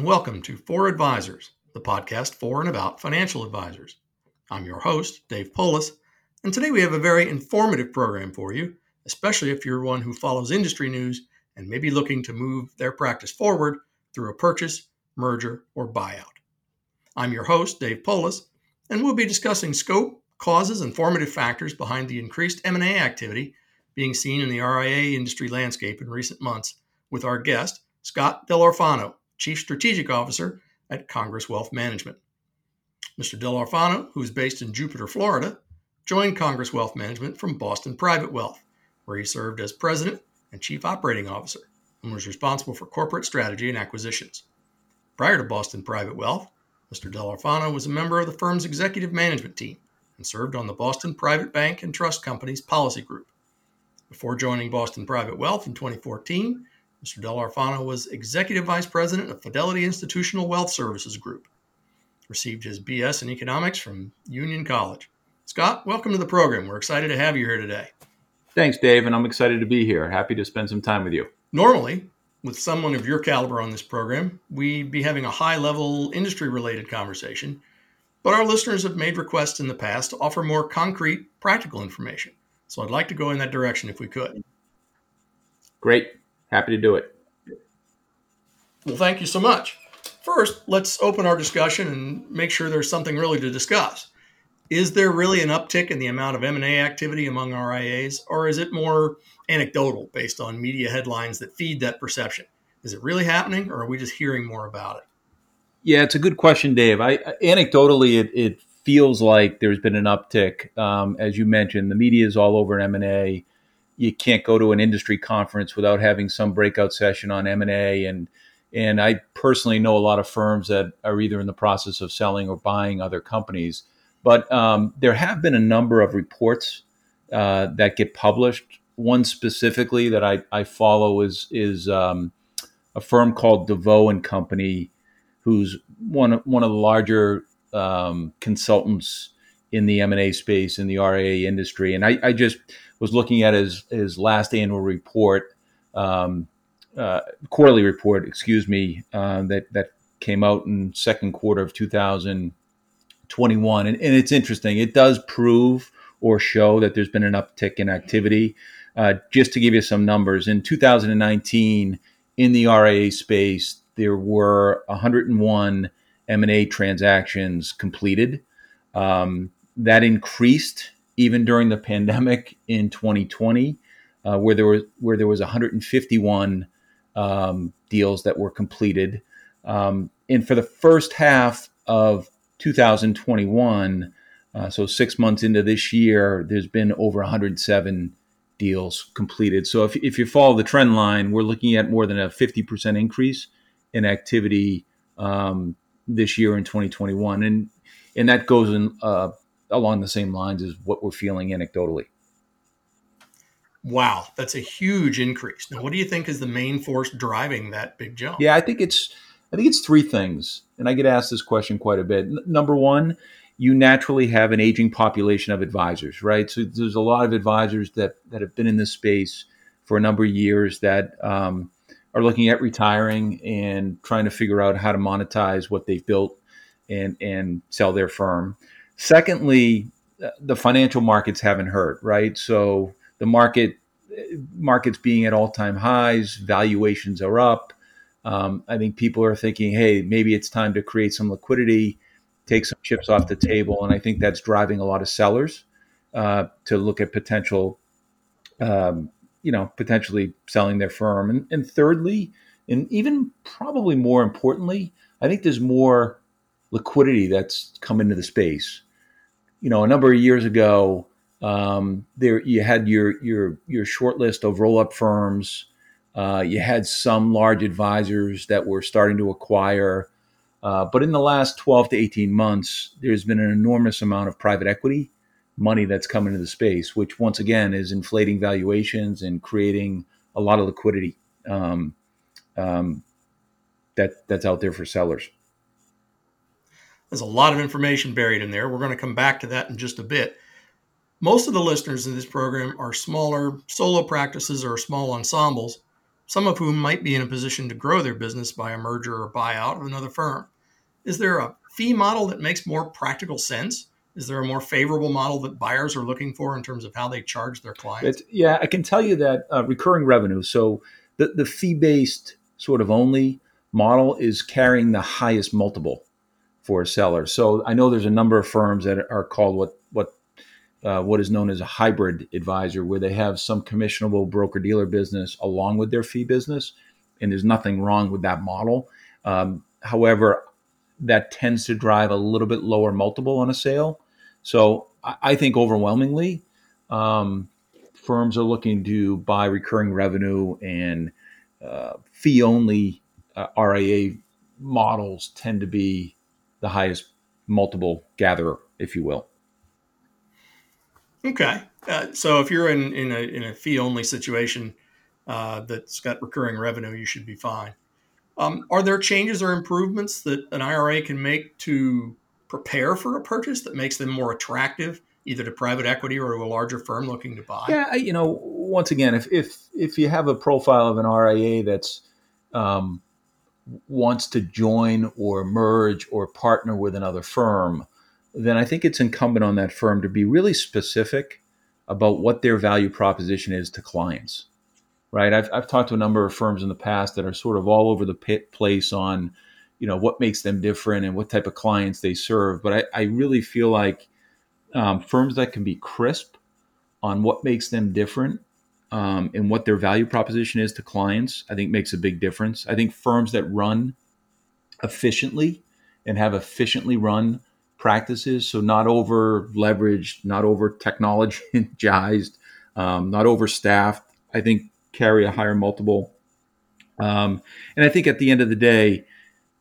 And welcome to For Advisors, the podcast for and about financial advisors. I'm your host, Dave Polis, and today we have a very informative program for you, especially if you're one who follows industry news and may be looking to move their practice forward through a purchase, merger, or buyout. I'm your host, Dave Polis, and we'll be discussing scope, causes, and formative factors behind the increased M&A activity being seen in the RIA industry landscape in recent months with our guest, Scott Dell'Orfano, Chief Strategic Officer at Congress Wealth Management. Mr. Dell'Orfano, who is based in Jupiter, Florida, joined Congress Wealth Management from Boston Private Wealth, where he served as President and Chief Operating Officer and was responsible for corporate strategy and acquisitions. Prior to Boston Private Wealth, Mr. Dell'Orfano was a member of the firm's executive management team and served on the Boston Private Bank and Trust Company's policy group. Before joining Boston Private Wealth in 2014, Mr. Dell'Orfano was Executive Vice President of Fidelity Institutional Wealth Services Group. Received his BS in economics from Union College. Scott, welcome to the program. We're excited to have you here today. Thanks, Dave, and I'm excited to be here. Happy to spend some time with you. Normally, with someone of your caliber on this program, we'd be having a high level industry related conversation, but our listeners have made requests in the past to offer more concrete, practical information. So I'd like to go in that direction if we could. Great. Happy to do it. Well, thank you so much. First, let's open our discussion and make sure there's something really to discuss. Is there really an uptick in the amount of M&A activity among RIAs, or is it more anecdotal based on media headlines that feed that perception? Is it really happening, or are we just hearing more about it? Yeah, it's a good question, Dave. I anecdotally, it, it feels like there's been an uptick. Um, as you mentioned, the media is all over M&A you can't go to an industry conference without having some breakout session on M&A and and I personally know a lot of firms that are either in the process of selling or buying other companies. But um, there have been a number of reports uh, that get published. One specifically that I, I follow is is um, a firm called DeVoe and Company, who's one one of the larger um, consultants in the M and A space in the RIA industry. And I, I just was looking at his his last annual report, um, uh, quarterly report, excuse me, uh, that that came out in second quarter of 2021, and, and it's interesting. It does prove or show that there's been an uptick in activity. Uh, just to give you some numbers, in 2019, in the RIA space, there were 101 M&A transactions completed. Um, that increased even during the pandemic in 2020, uh, where there was where there was 151 um, deals that were completed, um, and for the first half of 2021, uh, so six months into this year, there's been over 107 deals completed. So if if you follow the trend line, we're looking at more than a 50% increase in activity um, this year in 2021, and and that goes in uh, along the same lines as what we're feeling anecdotally. Wow, that's a huge increase. Now, what do you think is the main force driving that big jump? Yeah, I think it's I think it's three things, and I get asked this question quite a bit. N- number one, you naturally have an aging population of advisors, right? So there's a lot of advisors that that have been in this space for a number of years that um, are looking at retiring and trying to figure out how to monetize what they've built and and sell their firm. Secondly, the financial markets haven't hurt, right? So the market markets being at all time highs, valuations are up. Um, I think people are thinking, hey, maybe it's time to create some liquidity, take some chips off the table, and I think that's driving a lot of sellers uh, to look at potential, um, you know, potentially selling their firm. And, and thirdly, and even probably more importantly, I think there's more liquidity that's come into the space you know, a number of years ago, um, there you had your your your short list of roll up firms. Uh, you had some large advisors that were starting to acquire, uh, but in the last 12 to 18 months, there's been an enormous amount of private equity money that's come into the space, which once again is inflating valuations and creating a lot of liquidity um, um, that that's out there for sellers. There's a lot of information buried in there. We're going to come back to that in just a bit. Most of the listeners in this program are smaller solo practices or small ensembles. some of whom might be in a position to grow their business by a merger or buyout of another firm. Is there a fee model that makes more practical sense? Is there a more favorable model that buyers are looking for in terms of how they charge their clients? It's, yeah, I can tell you that uh, recurring revenue. So the, the fee based sort of only model is carrying the highest multiple for a seller. So I know there's a number of firms that are called what what uh, what is known as a hybrid advisor, where they have some commissionable broker dealer business along with their fee business, and there's nothing wrong with that model. Um, however, that tends to drive a little bit lower multiple on a sale. So I, I think overwhelmingly, um, firms are looking to buy recurring revenue and uh, fee only uh, RIA models tend to be the highest multiple gatherer, if you will. Okay, uh, so if you're in in a, in a fee only situation uh, that's got recurring revenue, you should be fine. Um, are there changes or improvements that an IRA can make to prepare for a purchase that makes them more attractive, either to private equity or to a larger firm looking to buy? Yeah, you know, once again, if if if you have a profile of an RIA that's um, wants to join or merge or partner with another firm, then I think it's incumbent on that firm to be really specific about what their value proposition is to clients. Right? I've, I've talked to a number of firms in the past that are sort of all over the pit place on, you know, what makes them different and what type of clients they serve. But I, I really feel like um, firms that can be crisp on what makes them different um, and what their value proposition is to clients, I think makes a big difference. I think firms that run efficiently and have efficiently run practices, so not over leveraged, not over technologized, um, not overstaffed, I think carry a higher multiple. Um, and I think at the end of the day,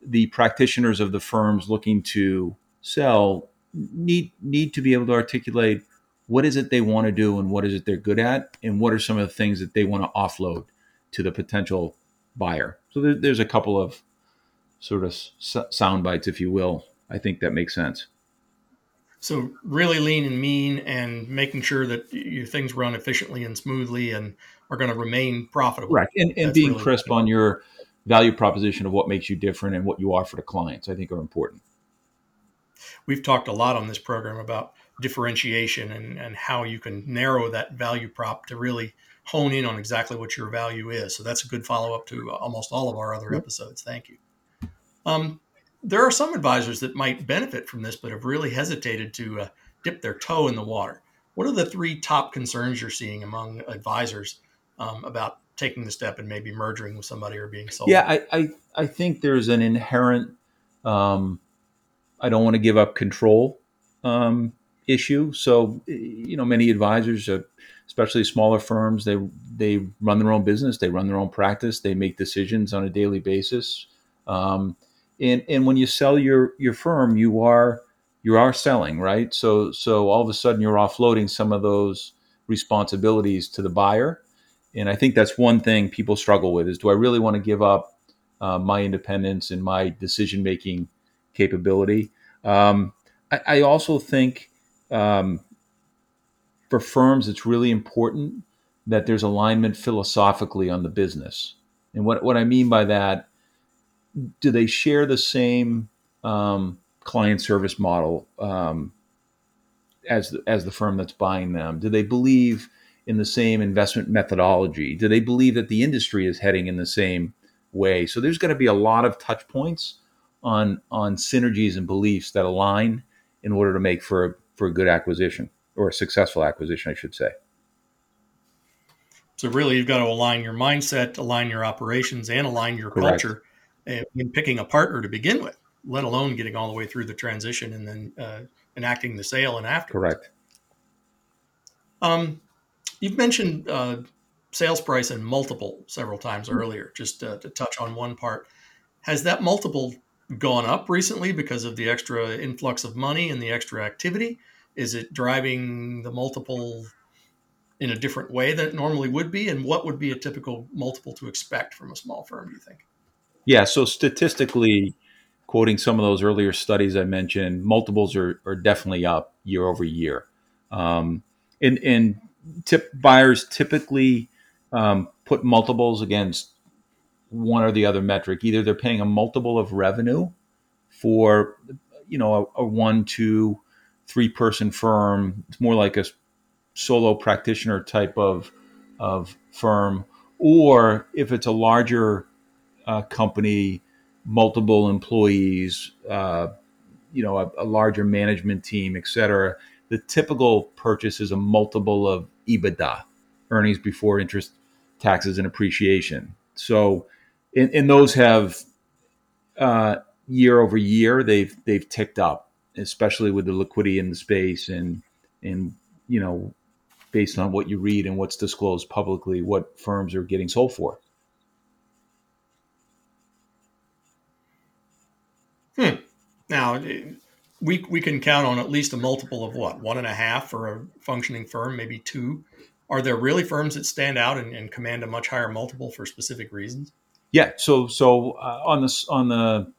the practitioners of the firms looking to sell need need to be able to articulate what is it they want to do and what is it they're good at and what are some of the things that they want to offload to the potential buyer. So there, there's a couple of sort of sound bites if you will. I think that makes sense. So really lean and mean and making sure that your things run efficiently and smoothly and are going to remain profitable. Right and, and being really crisp on your value proposition of what makes you different and what you offer to clients i think are important. We've talked a lot on this program about differentiation and, and how you can narrow that value prop to really hone in on exactly what your value is. So that's a good follow up to almost all of our other episodes. Thank you. Um, there are some advisors that might benefit from this, but have really hesitated to uh, dip their toe in the water. What are the three top concerns you're seeing among advisors um, about taking the step and maybe merging with somebody or being sold? Yeah, I, I, I think there's an inherent, um, I don't want to give up control um, issue. So, you know, many advisors, uh, especially smaller firms, they they run their own business, they run their own practice, they make decisions on a daily basis. Um, and and when you sell your your firm, you are you are selling, right? So so all of a sudden you're offloading some of those responsibilities to the buyer. And I think that's one thing people struggle with: is do I really want to give up uh, my independence and my decision making capability? Um, I, I also think um, for firms, it's really important that there's alignment philosophically on the business. And what, what I mean by that, do they share the same um, client service model um, as, the, as the firm that's buying them? Do they believe in the same investment methodology? Do they believe that the industry is heading in the same way? So there's going to be a lot of touch points on, on synergies and beliefs that align in order to make for a for a good acquisition or a successful acquisition, I should say. So really, you've got to align your mindset, align your operations, and align your Correct. culture in picking a partner to begin with. Let alone getting all the way through the transition and then uh, enacting the sale and after. Correct. Um, you've mentioned uh, sales price and multiple several times earlier. Just uh, to touch on one part, has that multiple gone up recently because of the extra influx of money and the extra activity? Is it driving the multiple in a different way than it normally would be? And what would be a typical multiple to expect from a small firm, do you think? Yeah, so statistically, quoting some of those earlier studies I mentioned, multiples are, are definitely up year over year. Um, and and tip buyers typically um, put multiples against one or the other metric. Either they're paying a multiple of revenue for, you know, a, a one, two, three person firm. It's more like a solo practitioner type of of firm, or if it's a larger uh, company, multiple employees, uh, you know, a, a, larger management team, et cetera. The typical purchase is a multiple of EBITDA, earnings before interest, taxes, and appreciation. So, and, and those have uh, year over year they've they've ticked up, especially with the liquidity in the space and and you know based on what you read and what's disclosed publicly, what firms are getting sold for. Hmm. Now, we we can count on at least a multiple of what one and a half for a functioning firm, maybe two. Are there really firms that stand out and, and command a much higher multiple for specific reasons? Yeah. So so uh, on the on the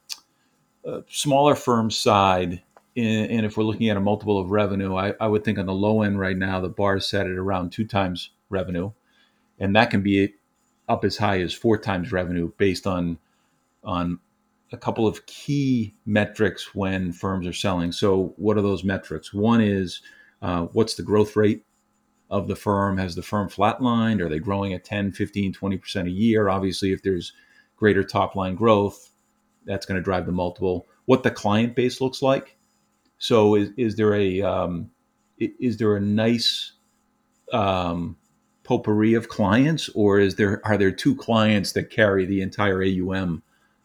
uh, smaller firm side, and if we're looking at a multiple of revenue, I, I, would think on the low end right now, the bar is set at around two times revenue, and that can be up as high as four times revenue based on on a couple of key metrics when firms are selling. So, what are those metrics? One is uh, what's the growth rate of the firm? Has the firm flatlined? Are they growing at 10, 15, 20% a year? Obviously, if there's greater top line growth, that's going to drive the multiple. What the client base looks like. So, is, is there a um, is there a nice um, potpourri of clients, or is there are there two clients that carry the entire AUM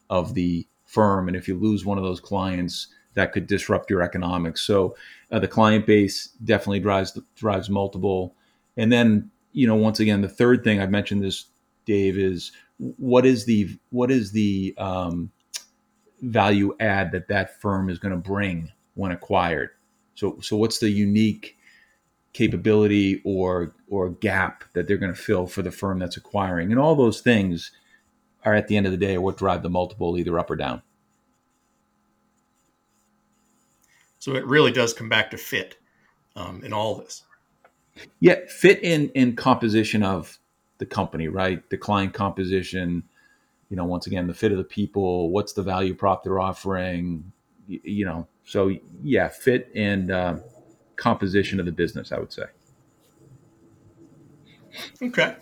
of the firm. And if you lose one of those clients, that could disrupt your economics. So uh, the client base definitely drives drives multiple. And then you know once again the third thing I've mentioned this Dave is what is the what is the um, value add that that firm is going to bring when acquired. So so what's the unique capability or or gap that they're going to fill for the firm that's acquiring and all those things are at the end of the day what drive the multiple either up or down. So it really does come back to fit um, in all this. Yeah, fit in in composition of the company, right? The client composition. You know, once again, the fit of the people. What's the value prop they're offering? You, you know, so yeah, fit and uh, composition of the business. I would say. Okay.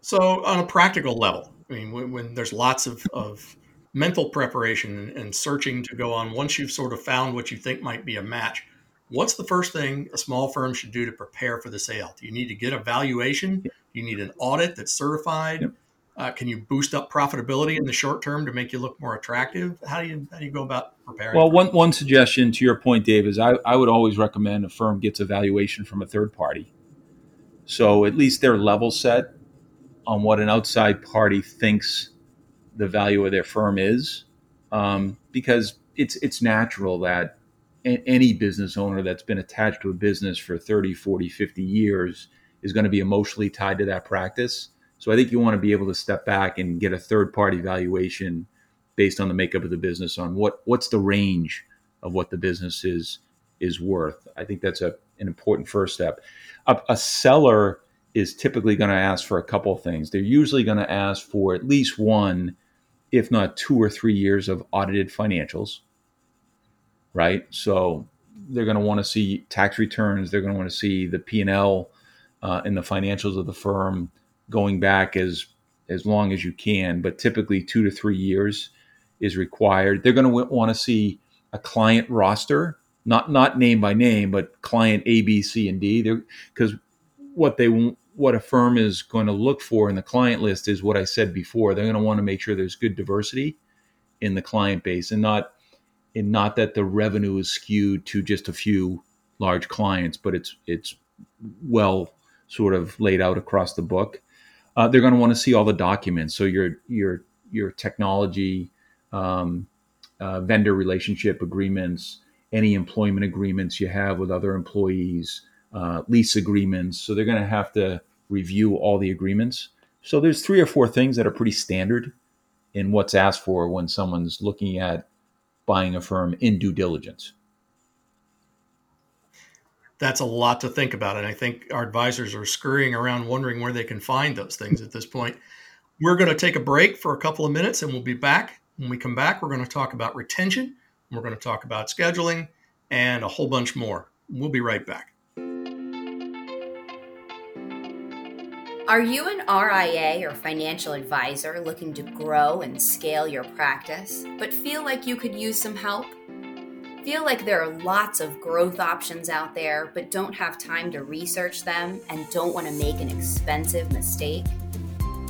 So on a practical level, I mean, when, when there's lots of, of mental preparation and searching to go on, once you've sort of found what you think might be a match, what's the first thing a small firm should do to prepare for the sale? Do you need to get a valuation? Do you need an audit that's certified? Yep. Uh, can you boost up profitability in the short term to make you look more attractive? How do you how do you go about preparing? Well, one one suggestion to your point, Dave, is I, I would always recommend a firm gets a valuation from a third party. So at least they're level set on what an outside party thinks the value of their firm is, um, because it's it's natural that any business owner that's been attached to a business for 30, 40, 50 years is going to be emotionally tied to that practice. So I think you want to be able to step back and get a third party valuation based on the makeup of the business on what what's the range of what the business is is worth. I think that's a, an important first step. A, a seller is typically going to ask for a couple things. They're usually going to ask for at least one, if not two or three years of audited financials, right? So they're going to want to see tax returns. They're going to want to see the P and L uh, and the financials of the firm going back as as long as you can. But typically, two to three years is required. They're going to w- want to see a client roster, not not name by name, but client A, B, C, and D. Because what they what a firm is going to look for in the client list is what I said before. They're going to want to make sure there's good diversity in the client base and not and not that the revenue is skewed to just a few large clients, but it's it's well sort of laid out across the book. Uh, they're going to want to see all the documents. So your your your technology, um, uh, vendor relationship agreements, any employment agreements you have with other employees, uh, lease agreements. So they're going to have to review all the agreements. So there's three or four things that are pretty standard in what's asked for when someone's looking at buying a firm in due diligence. That's a lot to think about. And I think our advisors are scurrying around wondering where they can find those things at this point. We're going to take a break for a couple of minutes and we'll be back. When we come back, we're going to talk about retention, we're going to talk about scheduling, and a whole bunch more. We'll be right back. Are you an RIA or financial advisor looking to grow and scale your practice, but feel like you could use some help? Feel like there are lots of growth options out there, but don't have time to research them and don't want to make an expensive mistake?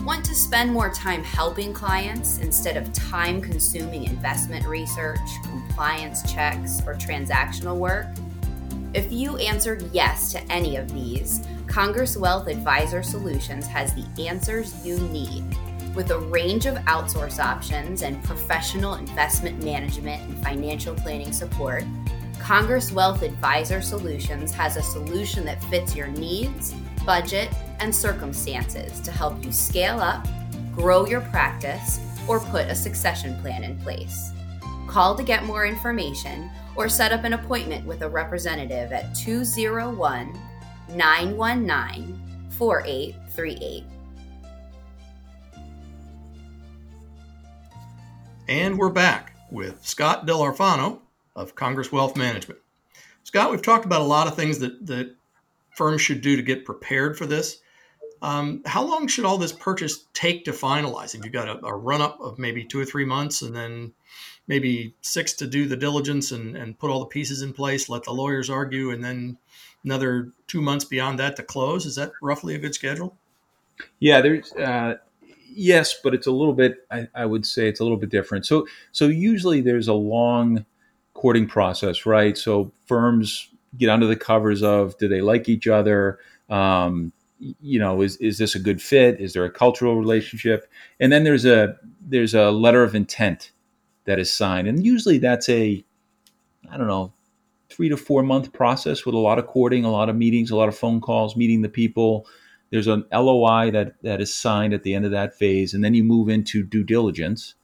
Want to spend more time helping clients instead of time consuming investment research, compliance checks, or transactional work? If you answered yes to any of these, Congress Wealth Advisor Solutions has the answers you need. With a range of outsource options and professional investment management and financial planning support, Congress Wealth Advisor Solutions has a solution that fits your needs, budget, and circumstances to help you scale up, grow your practice, or put a succession plan in place. Call to get more information or set up an appointment with a representative at 201 919 4838. And we're back with Scott Dell'Orfano of Congress Wealth Management. Scott, we've talked about a lot of things that, that firms should do to get prepared for this. Um, how long should all this purchase take to finalize? If you've got a, a run up of maybe two or three months and then maybe six to do the diligence and, and put all the pieces in place, let the lawyers argue, and then another two months beyond that to close. Is that roughly a good schedule? Yeah, there's uh, yes, but it's a little bit. I, I, would say it's a little bit different. So so usually there's a long courting process, right? So firms get under the covers of do they like each other. Um, you know, is is this a good fit? Is there a cultural relationship? And then there's a there's a letter of intent that is signed, and usually that's a I don't know three to four month process with a lot of courting, a lot of meetings, a lot of phone calls, meeting the people. There's an LOI that that is signed at the end of that phase, and then you move into due diligence.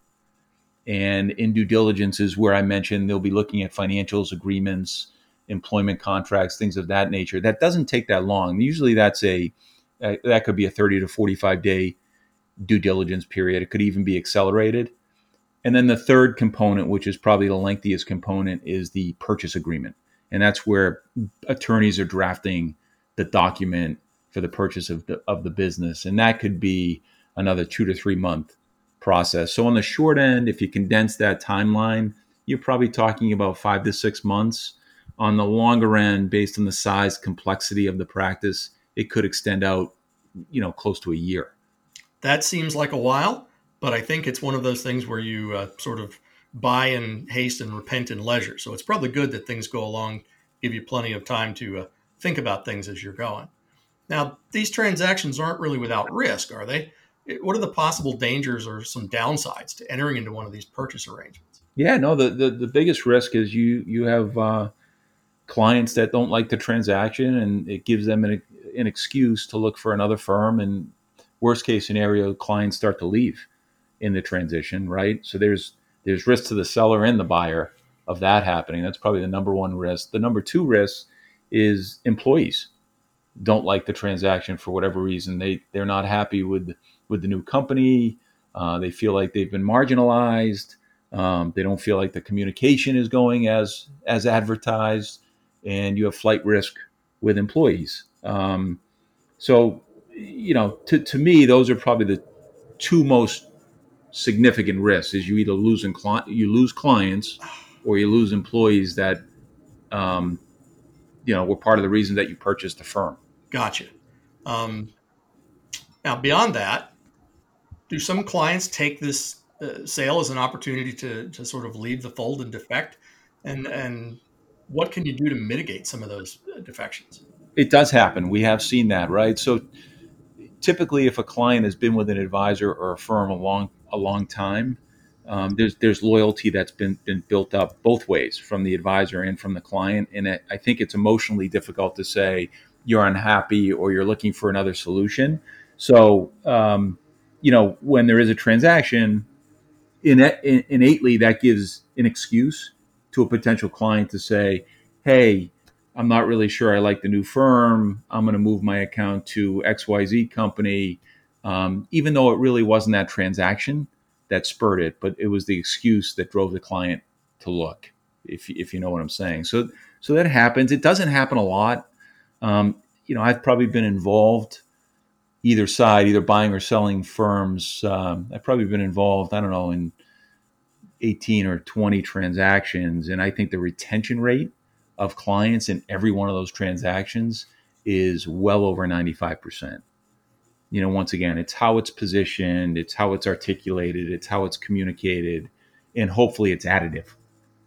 And in due diligence is where I mentioned they'll be looking at financials, agreements, employment contracts, things of that nature. That doesn't take that long. Usually, that's a that could be a 30 to 45 day due diligence period. It could even be accelerated. And then the third component, which is probably the lengthiest component, is the purchase agreement. And that's where attorneys are drafting the document for the purchase of the, of the business. And that could be another two to three month process. So on the short end, if you condense that timeline, you're probably talking about five to six months. On the longer end, based on the size, complexity of the practice, it could extend out, you know, close to a year. That seems like a while, but I think it's one of those things where you uh, sort of buy in haste and repent in leisure. So it's probably good that things go along, give you plenty of time to uh, think about things as you're going. Now, these transactions aren't really without risk, are they? What are the possible dangers or some downsides to entering into one of these purchase arrangements? Yeah, no, the, the, the biggest risk is you you have uh, clients that don't like the transaction, and it gives them an, an excuse to look for another firm. And worst case scenario, clients start to leave in the transition, right? So there's there's risk to the seller and the buyer of that happening. That's probably the number one risk. The number two risk is employees don't like the transaction for whatever reason. They they're not happy with with the new company. Uh, they feel like they've been marginalized. Um, they don't feel like the communication is going as as advertised, and you have flight risk with employees. Um, so, you know, to, to me, those are probably the two most significant risks is you either lose cli- you lose clients or you lose employees that um, you know were part of the reason that you purchased the firm. Gotcha. Um, now, beyond that, do some clients take this uh, sale as an opportunity to to sort of leave the fold and defect? And and what can you do to mitigate some of those uh, defections? It does happen. We have seen that, right? So typically, if a client has been with an advisor or a firm a long a long time, um, there's there's loyalty that's been been built up both ways from the advisor and from the client, and it, I think it's emotionally difficult to say you're unhappy or you're looking for another solution. So, um, you know, when there is a transaction, innately that gives an excuse to a potential client to say, "Hey, I'm not really sure I like the new firm. I'm going to move my account to XYZ company." um, even though it really wasn't that transaction that spurred it, but it was the excuse that drove the client to look. If if you know what I'm saying, so so that happens. It doesn't happen a lot. Um, you know, I've probably been involved either side, either buying or selling firms. Um, I've probably been involved. I don't know in 18 or 20 transactions, and I think the retention rate of clients in every one of those transactions is well over 95% you know, once again, it's how it's positioned, it's how it's articulated, it's how it's communicated, and hopefully it's additive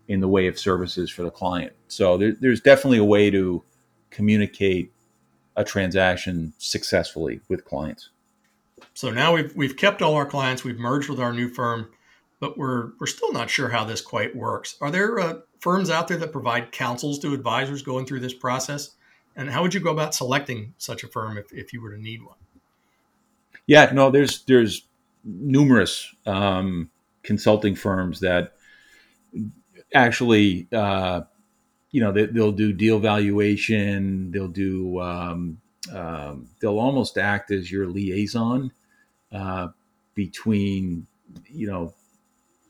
in the way of services for the client. So there, there's definitely a way to communicate a transaction successfully with clients. So now we've we've kept all our clients, we've merged with our new firm, but we're we're still not sure how this quite works. Are there uh, firms out there that provide counsels to advisors going through this process? And how would you go about selecting such a firm if, if you were to need one? Yeah, no, there's there's numerous um, consulting firms that actually, uh, you know, they, will do deal valuation. They'll do um, um, they'll almost act as your liaison uh, between you know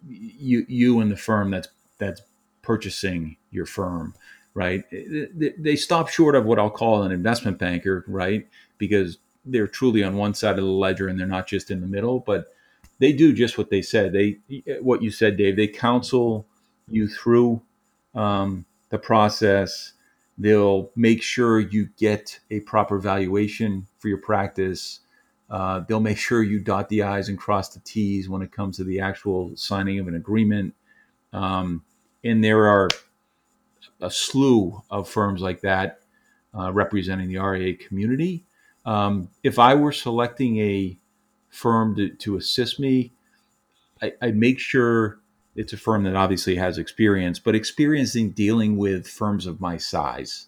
you you and the firm that's that's purchasing your firm right they, they stop short of what i'll call an investment banker right because they're truly on one side of the ledger and they're not just in the middle, but they do just what they said. They what you said, Dave. They counsel you through um, the process. They'll make sure you get a proper valuation for your practice. Uh, they'll make sure you dot the i's and cross the t's when it comes to the actual signing of an agreement. Um, and there are a slew of firms like that uh, representing the RIA community um, if I were selecting a firm to, to assist me, I, I'd make sure it's a firm that obviously has experience, but experience in dealing with firms of my size,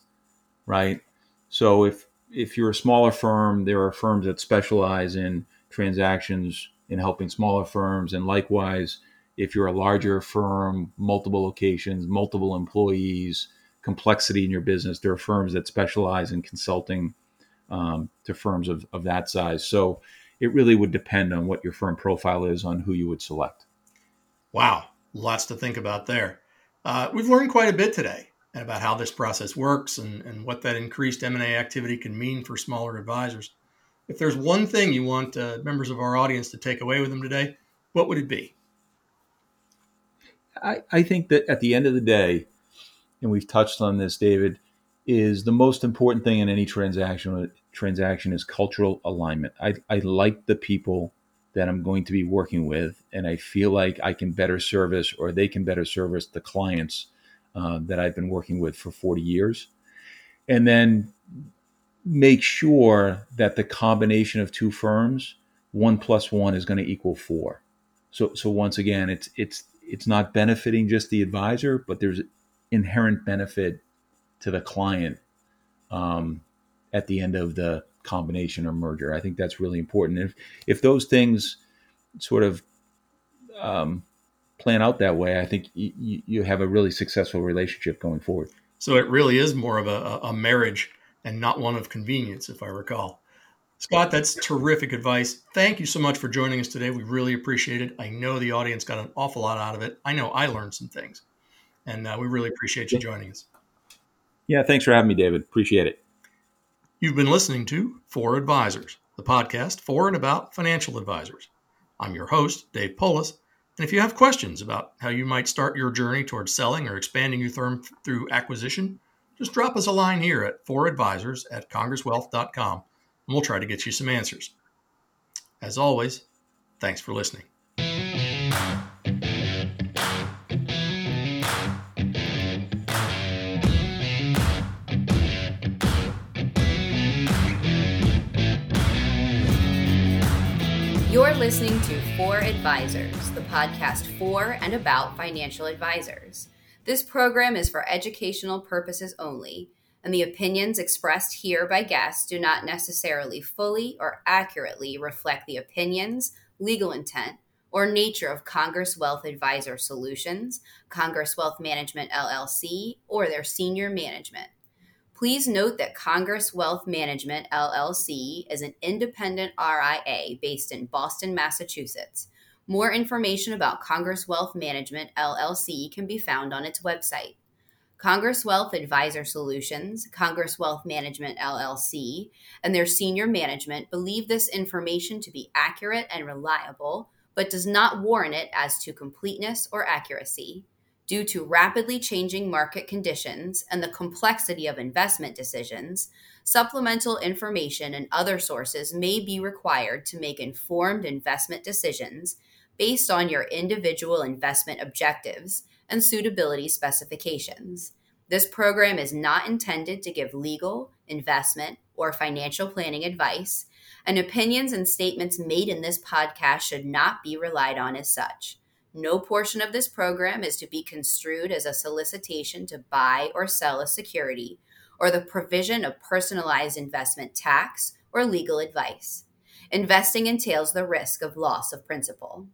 right? So if if you're a smaller firm, there are firms that specialize in transactions in helping smaller firms, and likewise, if you're a larger firm, multiple locations, multiple employees, complexity in your business, there are firms that specialize in consulting um, to firms of, of that size. So it really would depend on what your firm profile is on who you would select. Wow, lots to think about there. Uh, we've learned quite a bit today about how this process works and, and what that increased M&A activity can mean for smaller advisors. If there's one thing you want uh, members of our audience to take away with them today, what would it be? I, I think that at the end of the day, and we've touched on this, David, is the most important thing in any transaction transaction is cultural alignment. I, I like the people that I'm going to be working with, and I feel like I can better service or they can better service the clients uh, that I've been working with for 40 years. And then make sure that the combination of two firms, one plus one is going to equal four. So, so once again, it's it's it's not benefiting just the advisor, but there's inherent benefit to the client um, at the end of the combination or merger. I think that's really important. If if those things sort of um, plan out that way, I think y- you have a really successful relationship going forward. So it really is more of a, a marriage and not one of convenience, if I recall. Scott, that's terrific advice. Thank you so much for joining us today. We really appreciate it. I know the audience got an awful lot out of it. I know I learned some things, and uh, we really appreciate you joining us. Yeah, thanks for having me, David. Appreciate it. You've been listening to For Advisors, the podcast for and about financial advisors. I'm your host, Dave Polis. And if you have questions about how you might start your journey towards selling or expanding your firm through acquisition, just drop us a line here at foradvisors at congresswealth.com and we'll try to get you some answers. As always, thanks for listening. Listening to For Advisors, the podcast for and about financial advisors. This program is for educational purposes only, and the opinions expressed here by guests do not necessarily fully or accurately reflect the opinions, legal intent, or nature of Congress Wealth Advisor Solutions, Congress Wealth Management LLC, or their senior management. Please note that Congress Wealth Management LLC is an independent RIA based in Boston, Massachusetts. More information about Congress Wealth Management LLC can be found on its website. Congress Wealth Advisor Solutions, Congress Wealth Management LLC, and their senior management believe this information to be accurate and reliable, but does not warrant it as to completeness or accuracy. Due to rapidly changing market conditions and the complexity of investment decisions, supplemental information and other sources may be required to make informed investment decisions based on your individual investment objectives and suitability specifications. This program is not intended to give legal, investment, or financial planning advice, and opinions and statements made in this podcast should not be relied on as such. No portion of this program is to be construed as a solicitation to buy or sell a security or the provision of personalized investment tax or legal advice. Investing entails the risk of loss of principal.